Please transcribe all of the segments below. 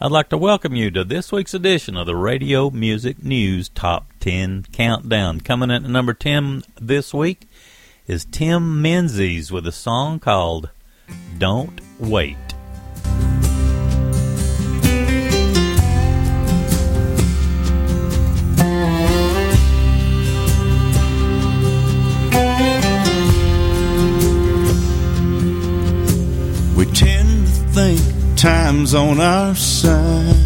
I'd like to welcome you to this week's edition of the Radio Music News Top 10 Countdown. Coming in at number 10 this week is Tim Menzies with a song called Don't Wait. We time's on our side.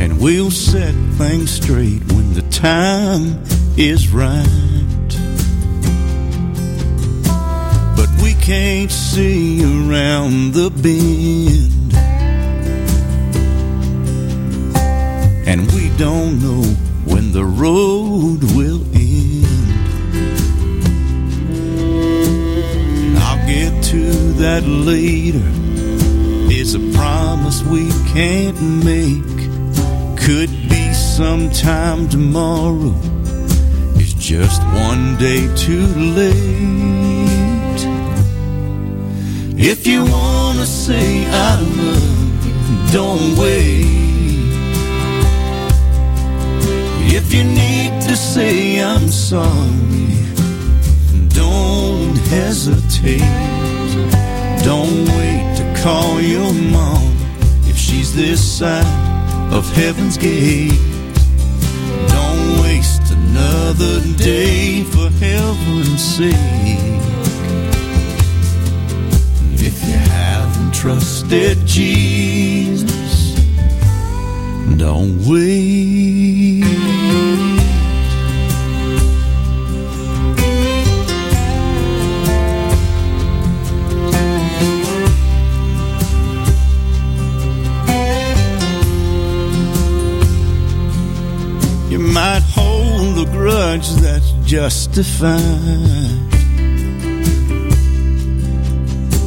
And we'll set things straight when the time is right. But we can't see around the bend. And we don't know when the road will end. That later. Is a promise we can't make. Could be sometime tomorrow. It's just one day too late. If you wanna say I love don't wait. If you need to say I'm sorry, don't hesitate. Don't wait to call your mom if she's this side of heaven's gate. Don't waste another day for heaven's sake. If you haven't trusted Jesus, don't wait. Justified.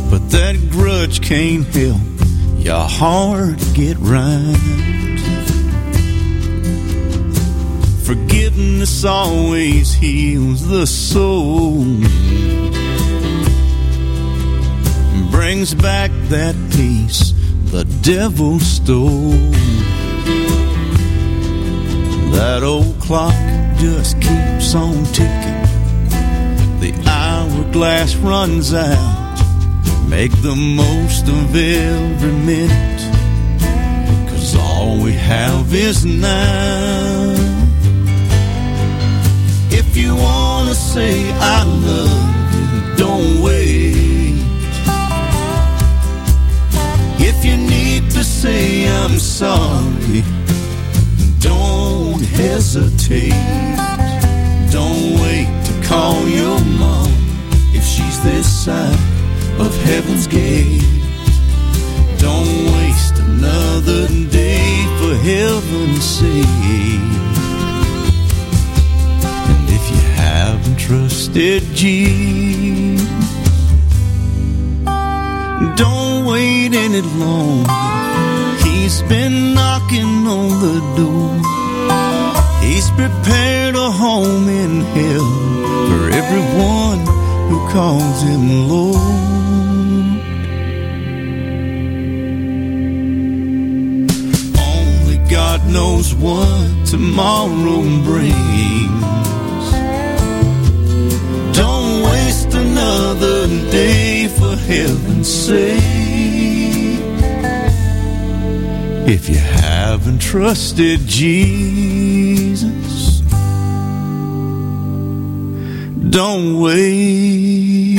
But that grudge can't help your heart get right. Forgiveness always heals the soul. Brings back that peace the devil stole. That old clock just keeps on ticking. The hourglass runs out. Make the most of every minute. Cause all we have is now. If you wanna say I love you, don't wait. If you need to say I'm sorry, hesitate. Don't wait to call your mom if she's this side of heaven's gate. Don't waste another day for heaven's sake. And if you haven't trusted Jesus, don't wait any longer. He's been knocking on the door. He's prepared a home in hell for everyone who calls him Lord. Only God knows what tomorrow brings. Don't waste another day for heaven's sake. If you haven't trusted Jesus, don't wait.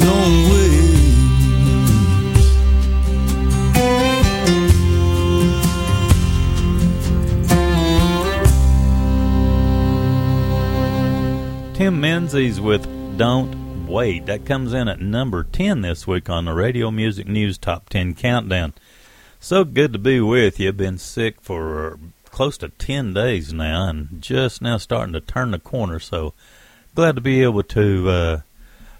Don't wait. Tim Menzies with Don't Wait. That comes in at number 10 this week on the Radio Music News Top 10 Countdown. So good to be with you. Been sick for close to 10 days now and just now starting to turn the corner. So glad to be able to uh,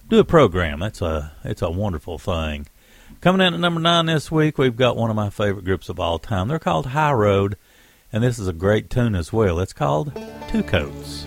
do a program. That's a, it's a wonderful thing. Coming in at number 9 this week, we've got one of my favorite groups of all time. They're called High Road, and this is a great tune as well. It's called Two Coats.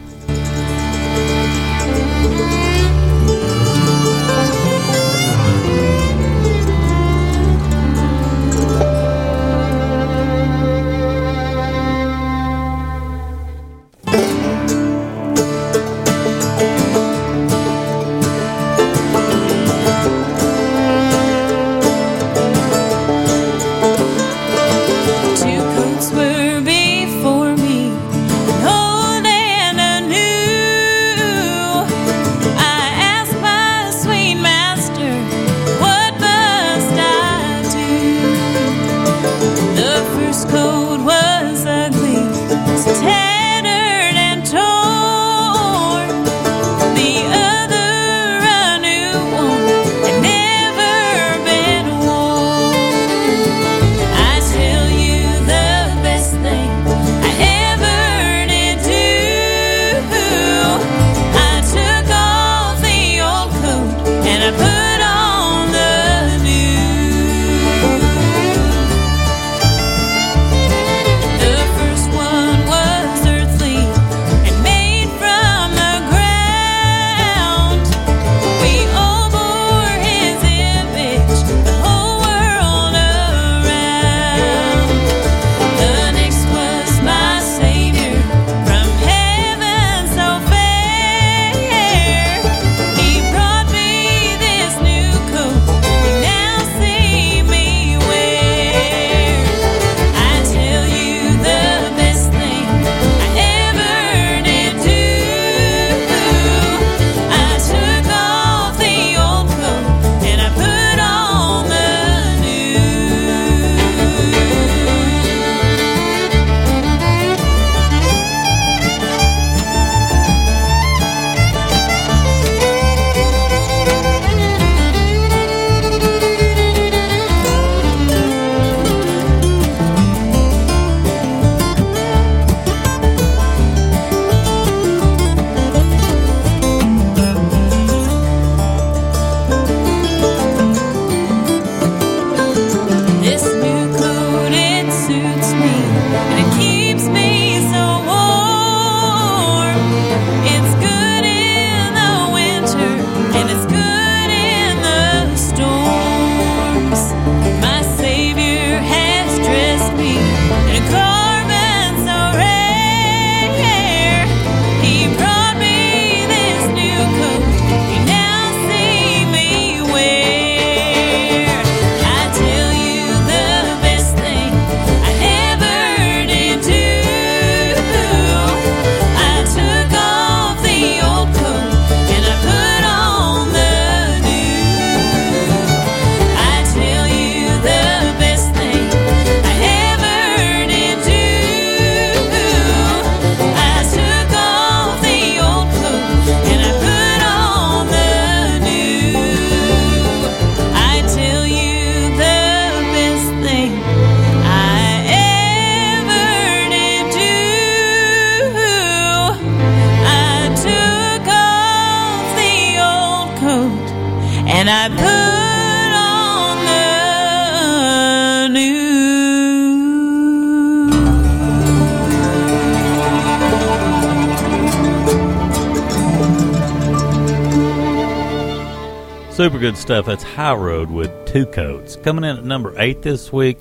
Super good stuff. That's High Road with Two Coats. Coming in at number eight this week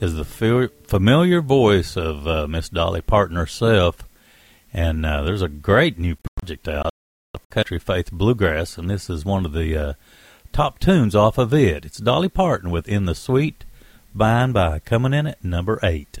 is the familiar voice of uh, Miss Dolly Parton herself. And uh, there's a great new project out, Country Faith Bluegrass, and this is one of the uh, top tunes off of it. It's Dolly Parton with In the Sweet By and By, coming in at number eight.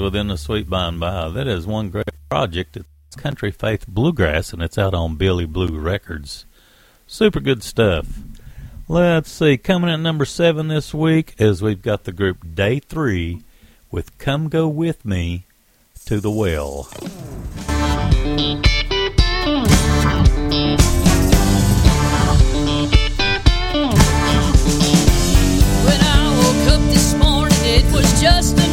within the Sweet By and By. That is one great project. It's Country Faith Bluegrass, and it's out on Billy Blue Records. Super good stuff. Let's see. Coming at number seven this week is we've got the group Day Three with "Come Go with Me to the Well." When I woke up this morning, it was just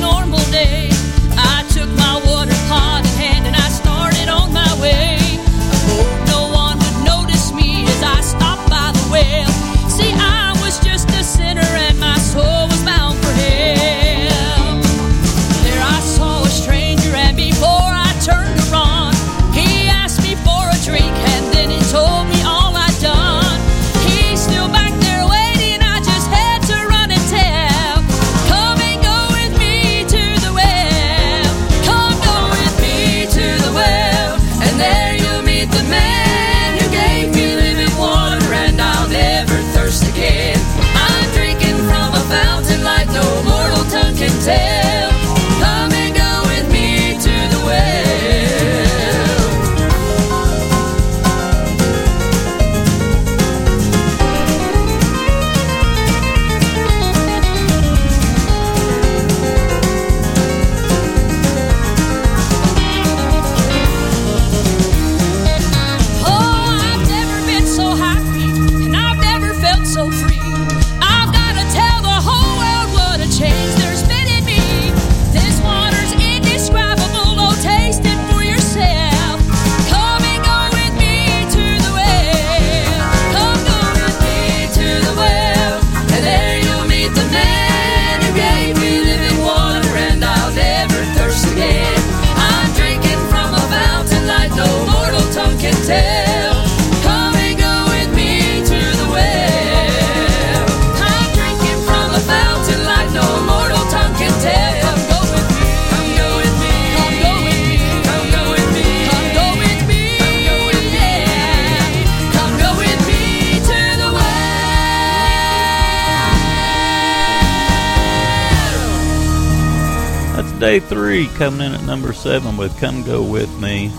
coming in at number seven with Come Go With Me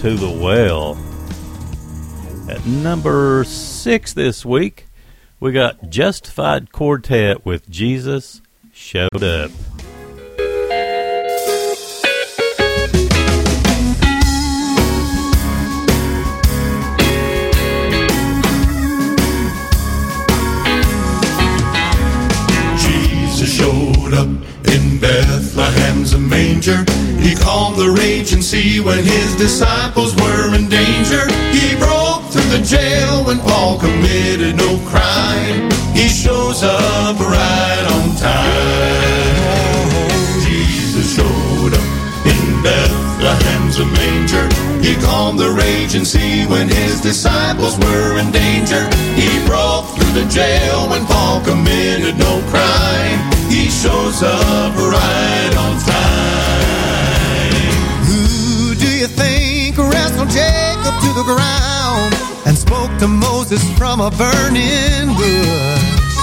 to the Well. At number six this week, we got Justified Quartet with Jesus Showed Up. Bethlehem's a manger. He calmed the raging sea when his disciples were in danger. He broke through the jail when Paul committed no crime. He shows up right on time. Jesus showed up in Bethlehem's a manger. He calmed the raging sea when his disciples were in danger. He broke through the jail when Paul committed no crime. He shows up right on time. Who do you think wrestled Jacob to the ground and spoke to Moses from a burning bush?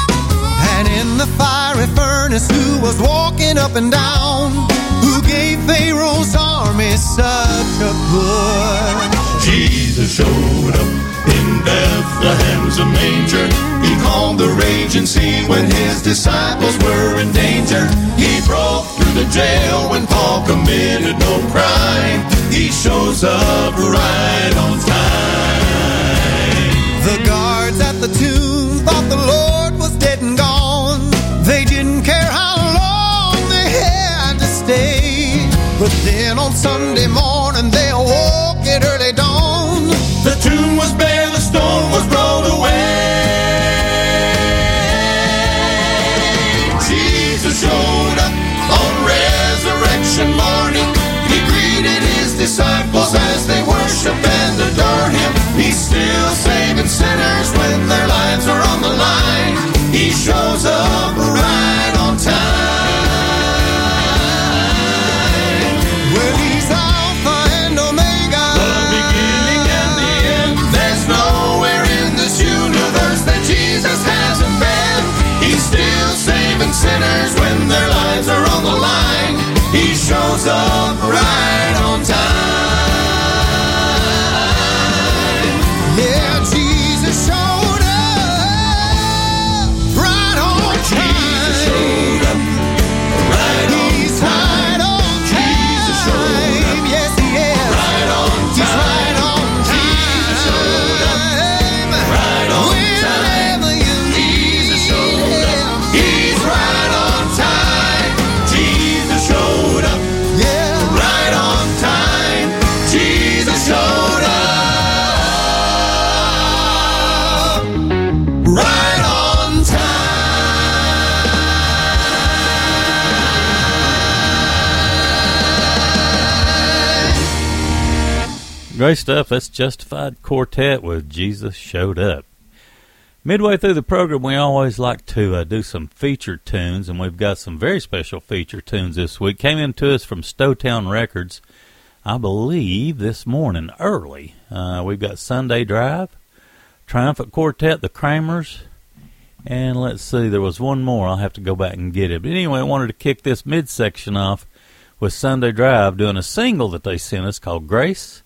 And in the fiery furnace, who was walking up and down? Who gave Pharaoh's army such a push? Jesus showed up in Bethlehem's a manger. He calmed the raging sea when his disciples were in danger. He broke through the jail when Paul committed no crime. He shows up right on time. The guards at the tomb thought the Lord was dead and gone. They didn't care how long they had to stay. But then on Sunday morning they awoke at early dawn. The tomb was bare, when their lives are on the line. He shows up Great stuff. That's Justified Quartet with Jesus Showed Up. Midway through the program, we always like to uh, do some feature tunes, and we've got some very special feature tunes this week. Came in to us from Stowtown Records, I believe, this morning early. Uh, we've got Sunday Drive, Triumphant Quartet, The Kramers, and let's see, there was one more. I'll have to go back and get it. But anyway, I wanted to kick this midsection off with Sunday Drive doing a single that they sent us called Grace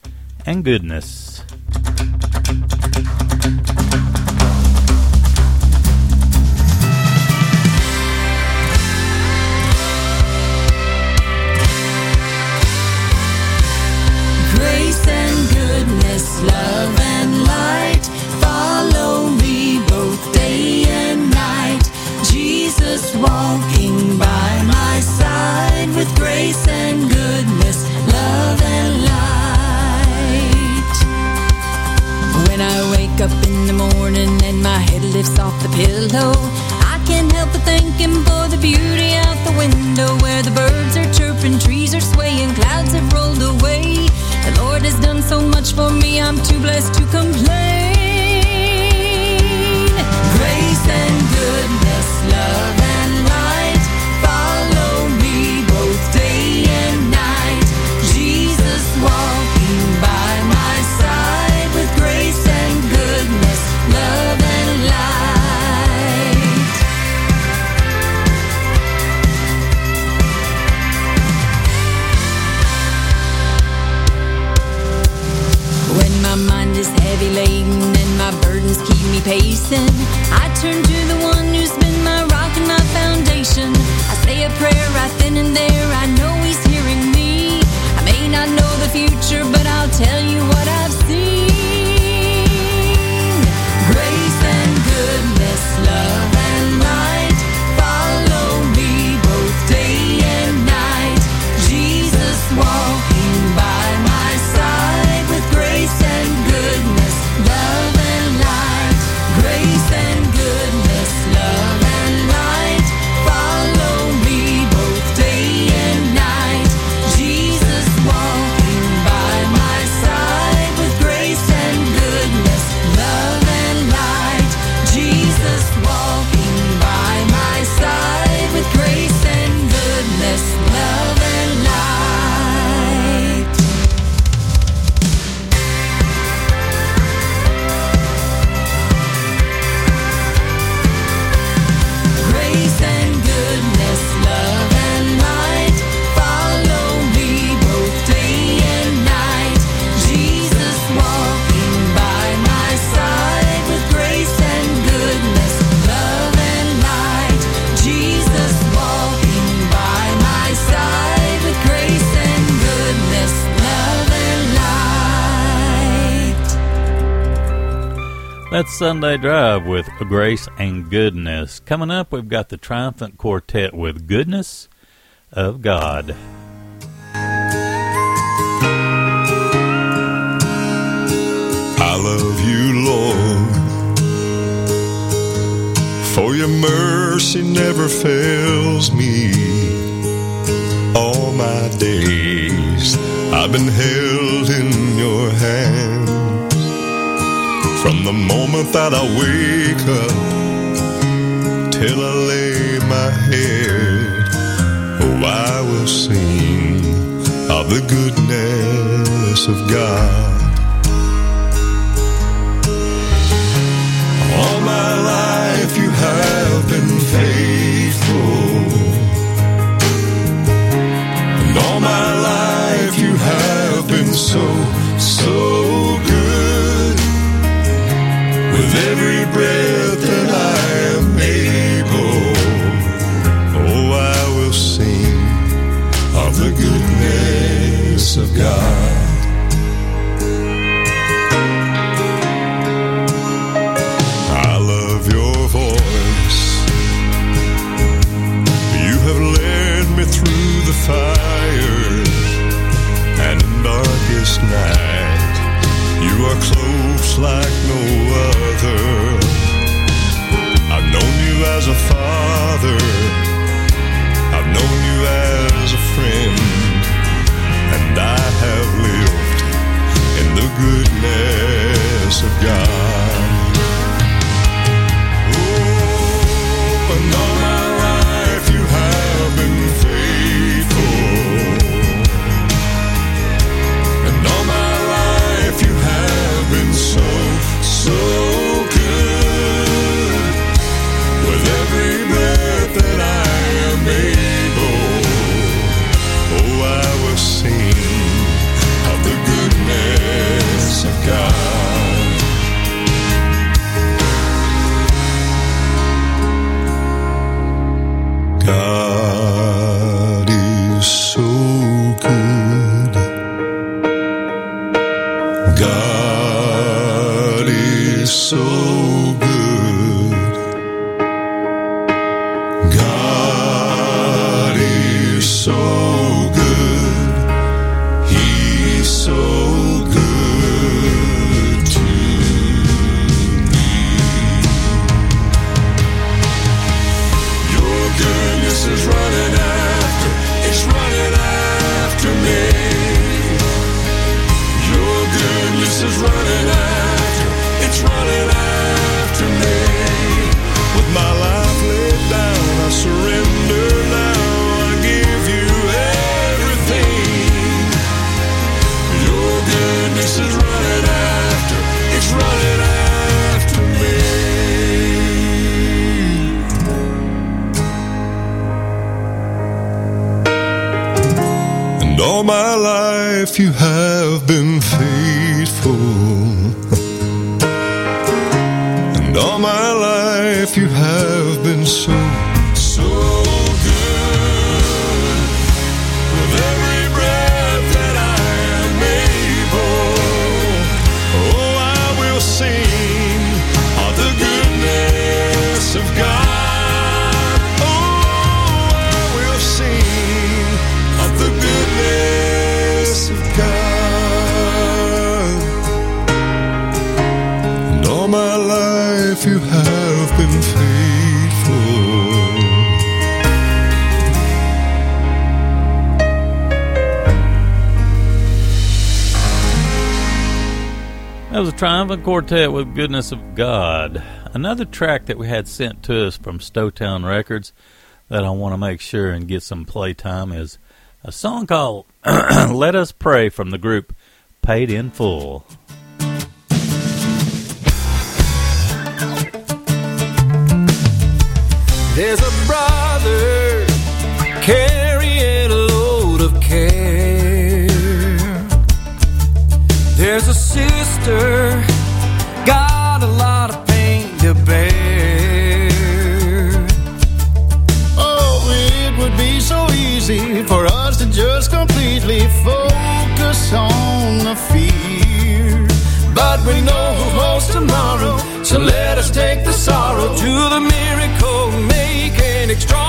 and goodness. Grace and goodness, love and light follow me both day and night. Jesus walking lifts off the pillow, I can't help but thinking for the beauty out the window where the birds are chirping, trees are swaying, clouds have rolled away. The Lord has done so much for me, I'm too blessed to complain. Sunday Drive with Grace and Goodness. Coming up, we've got the Triumphant Quartet with Goodness of God. I love you, Lord, for your mercy never fails me. All my days I've been held in your hands. From the moment that I wake up till I lay my head, oh, I will sing of the goodness of God. All my life you have been faithful. And all my life you have been so, so every breath that I am able, oh, I will sing of the goodness of God. I love your voice. You have led me through the fires and darkest night. You are close like goodness of God. That was a triumphant quartet with Goodness of God. Another track that we had sent to us from Stowtown Records that I want to make sure and get some playtime is a song called Let Us Pray from the group Paid in Full. There's a brother carrying There's a sister got a lot of pain to bear. Oh, it would be so easy for us to just completely focus on the fear. But we know who holds tomorrow, so let us take the sorrow to the miracle making extraordinary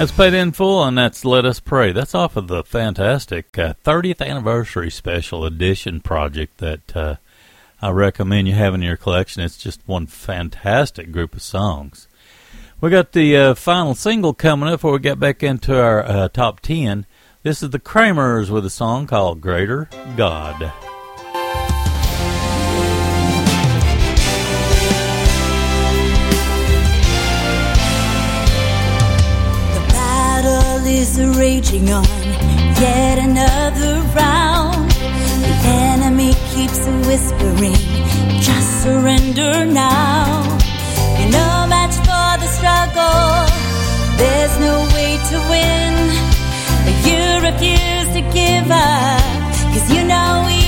That's paid in full, and that's Let Us Pray. That's off of the fantastic uh, 30th anniversary special edition project that uh, I recommend you have in your collection. It's just one fantastic group of songs. We got the uh, final single coming up before we get back into our uh, top 10. This is the Kramers with a song called Greater God. Is raging on, yet another round. The enemy keeps whispering, just surrender now. You're no match for the struggle, there's no way to win. But you refuse to give up, cause you know we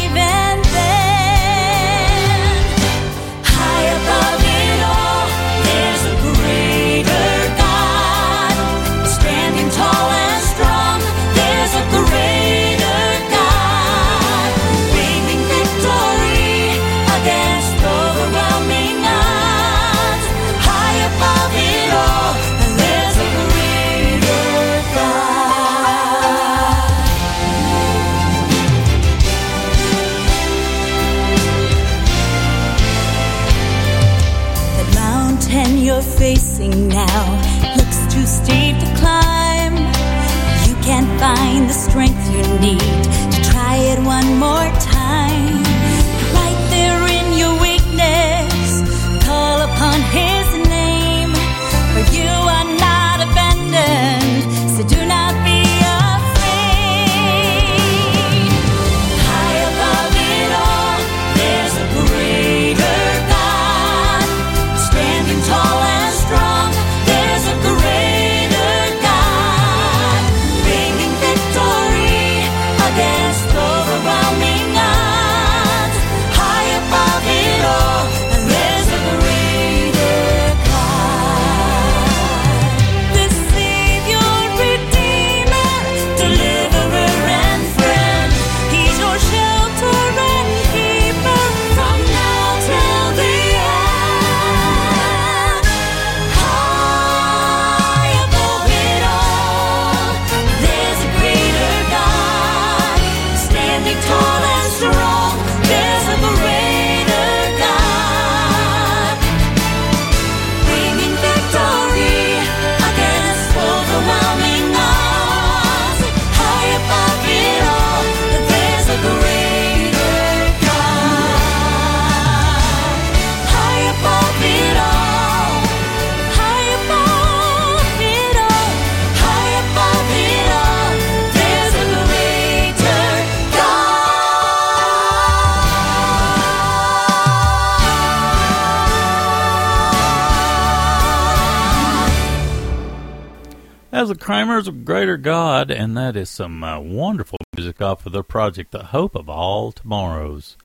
As the Kramers of Greater God, and that is some uh, wonderful music off of their project, The Hope of All Tomorrows.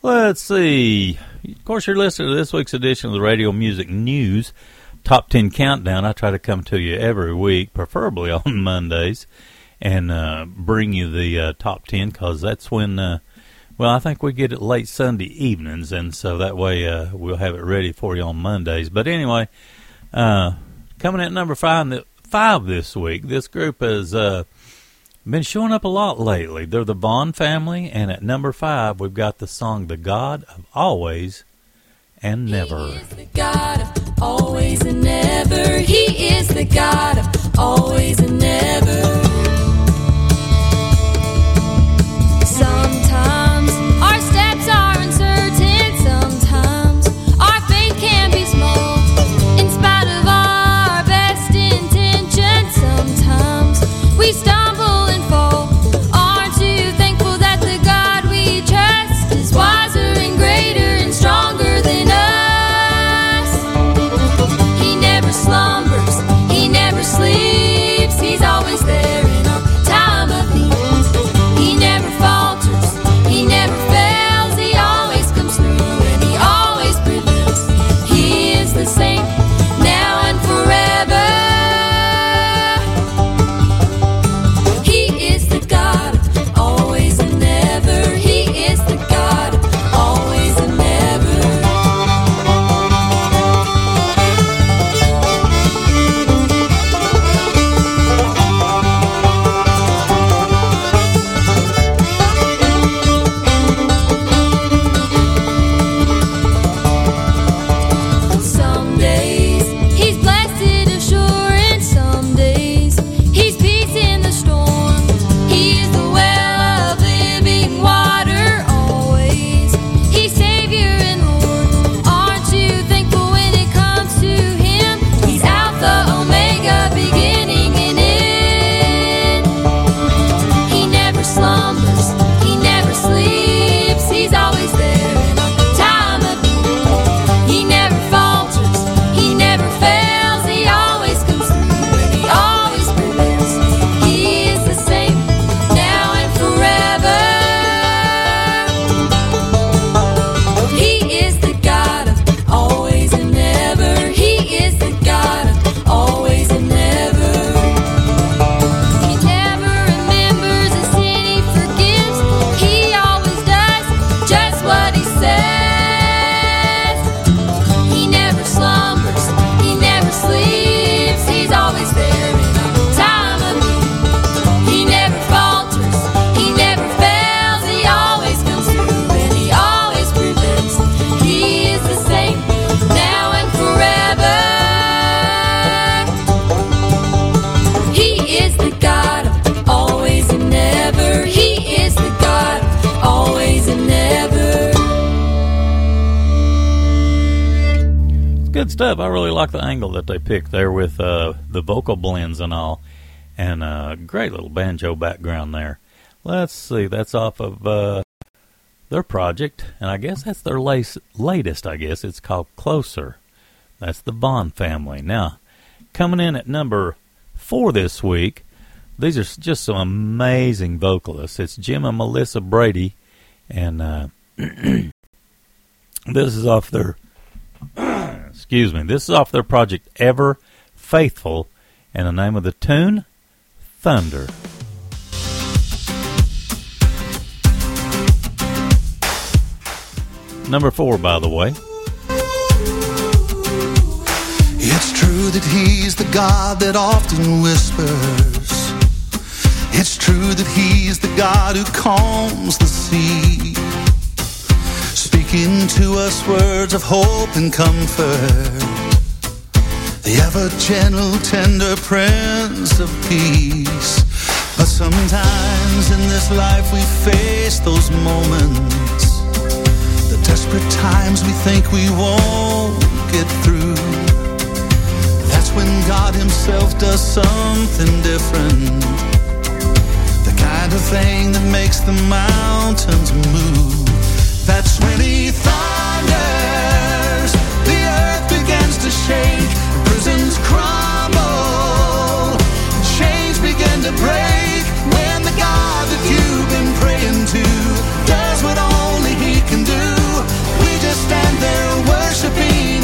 Let's see. Of course, you're listening to this week's edition of the Radio Music News Top 10 Countdown. I try to come to you every week, preferably on Mondays, and uh, bring you the uh, top 10 because that's when, uh, well, I think we get it late Sunday evenings, and so that way uh, we'll have it ready for you on Mondays. But anyway, uh, coming at number five, five this week, this group has uh, been showing up a lot lately. They're the Vaughn family, and at number five, we've got the song "The God of Always and Never." He is the God of always and never. He is the God of always and never. Yeah. Stuff. I really like the angle that they picked there with uh, the vocal blends and all, and uh, great little banjo background there. Let's see, that's off of uh, their project, and I guess that's their lace, latest. I guess it's called Closer. That's the Bond family. Now, coming in at number four this week, these are just some amazing vocalists. It's Jim and Melissa Brady, and uh, this is off their excuse me. This is off their project Ever Faithful, and the name of the tune Thunder. Number four, by the way. It's true that he's the God that often whispers. It's true that he's the God who calms the sea. Speaking to us words of hope and comfort. The ever gentle, tender Prince of Peace. But sometimes in this life we face those moments the desperate times we think we won't get through. That's when God Himself does something different. The kind of thing that makes the mountains move. That's when He thunders, the earth begins to shake, prisons crumble, chains begin to break. When the God that you've been praying to does what only He can do, we just stand there worshiping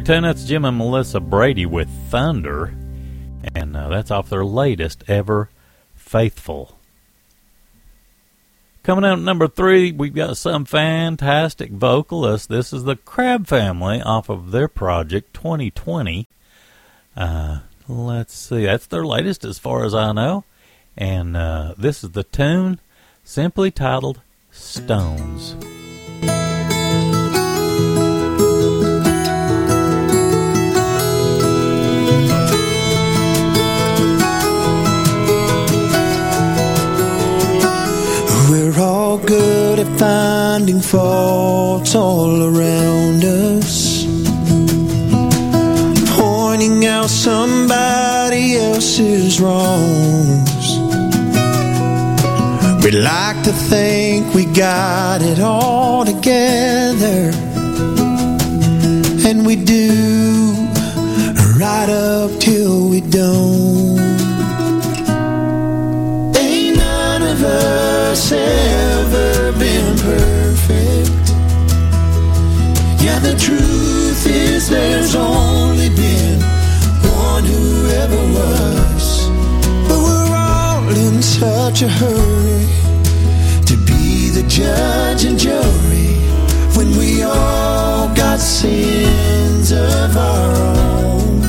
Tune. That's Jim and Melissa Brady with Thunder, and uh, that's off their latest ever, Faithful. Coming out number three, we've got some fantastic vocalists. This is the Crabb Family off of their project 2020. Uh, let's see, that's their latest as far as I know, and uh, this is the tune simply titled Stones. finding faults all around us. Pointing out somebody else's wrongs. We like to think we got it all together. And we do, right up till we don't. Us ever been perfect. Yeah, the truth is there's only been one who ever was. But we're all in such a hurry to be the judge and jury when we all got sins of our own.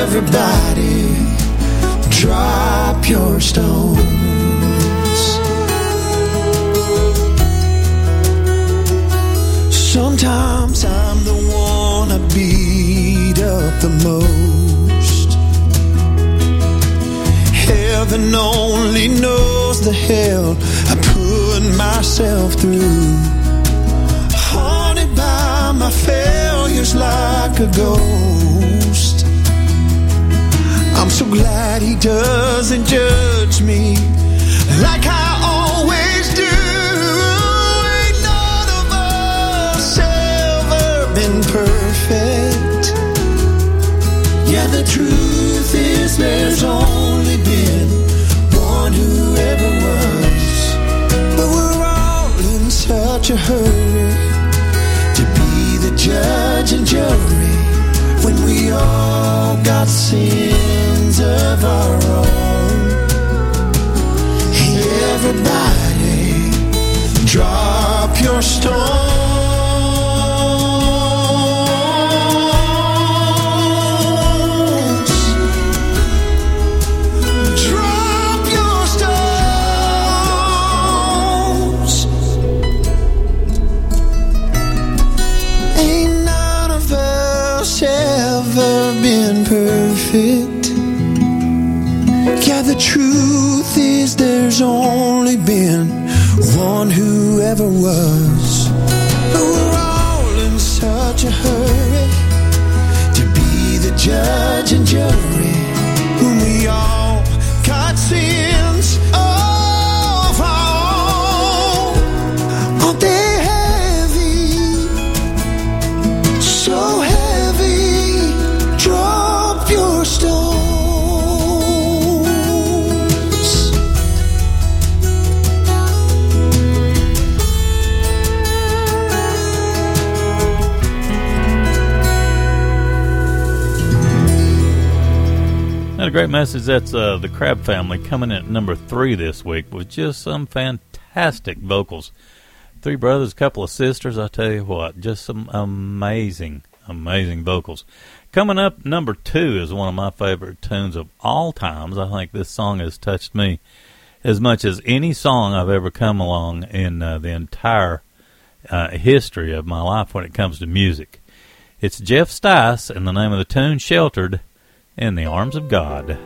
Everybody, drop your stones. Sometimes I'm the one I beat up the most. Heaven only knows the hell I put myself through. Haunted by my failures like a ghost. I'm so glad he doesn't judge me like I the truth is there's only been one who ever was. But we're all in such a hurry to be the judge and jury when we all got sins of our own. Hey, Everybody, drop your stones. There's only been one who ever was. We're all in such a hurry to be the judge and jury great message. That's uh, the Crabb Family coming in at number three this week with just some fantastic vocals. Three brothers, couple of sisters. I tell you what, just some amazing, amazing vocals. Coming up, number two is one of my favorite tunes of all times. I think this song has touched me as much as any song I've ever come along in uh, the entire uh, history of my life when it comes to music. It's Jeff Stice, and the name of the tune, Sheltered in the Arms of God.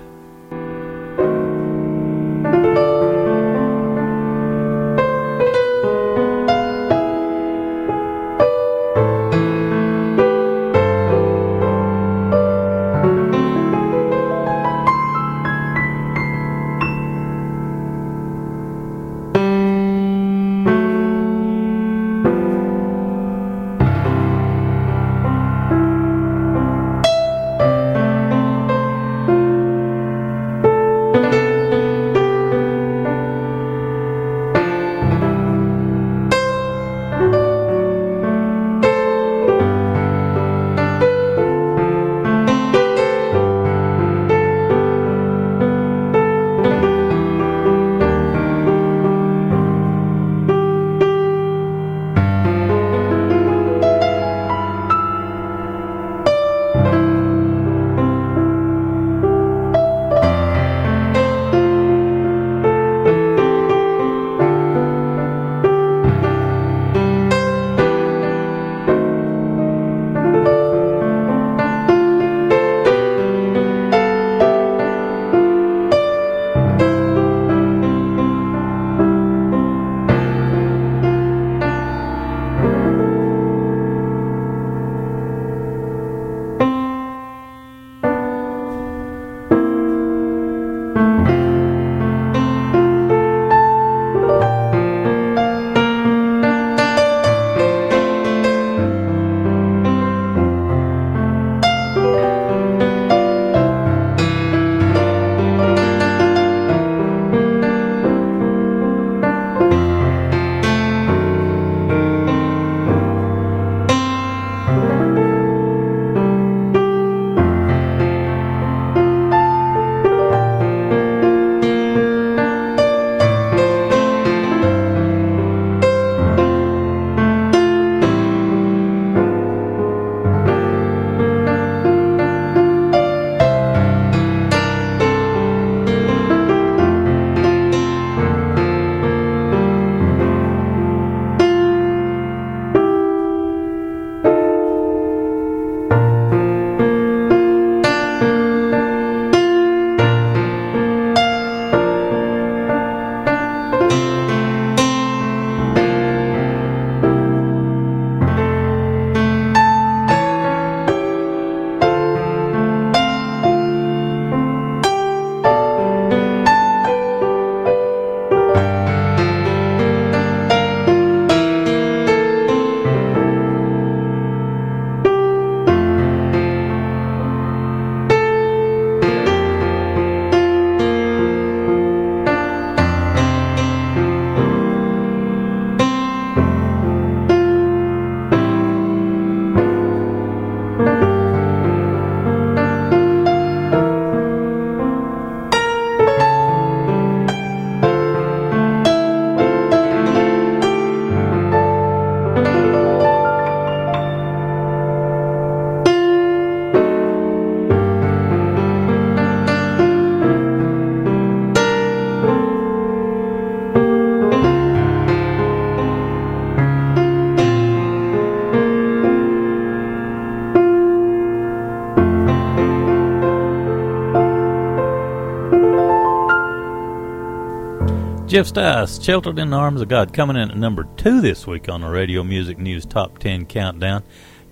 Jeff Stice, Sheltered in the Arms of God, coming in at number two this week on the Radio Music News Top 10 Countdown.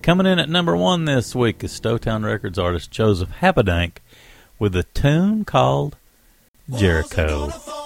Coming in at number one this week is Stowtown Records artist Joseph Habedank with a tune called Jericho.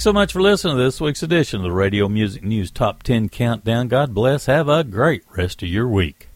Thanks so much for listening to this week's edition of the Radio Music News Top 10 Countdown. God bless. Have a great rest of your week.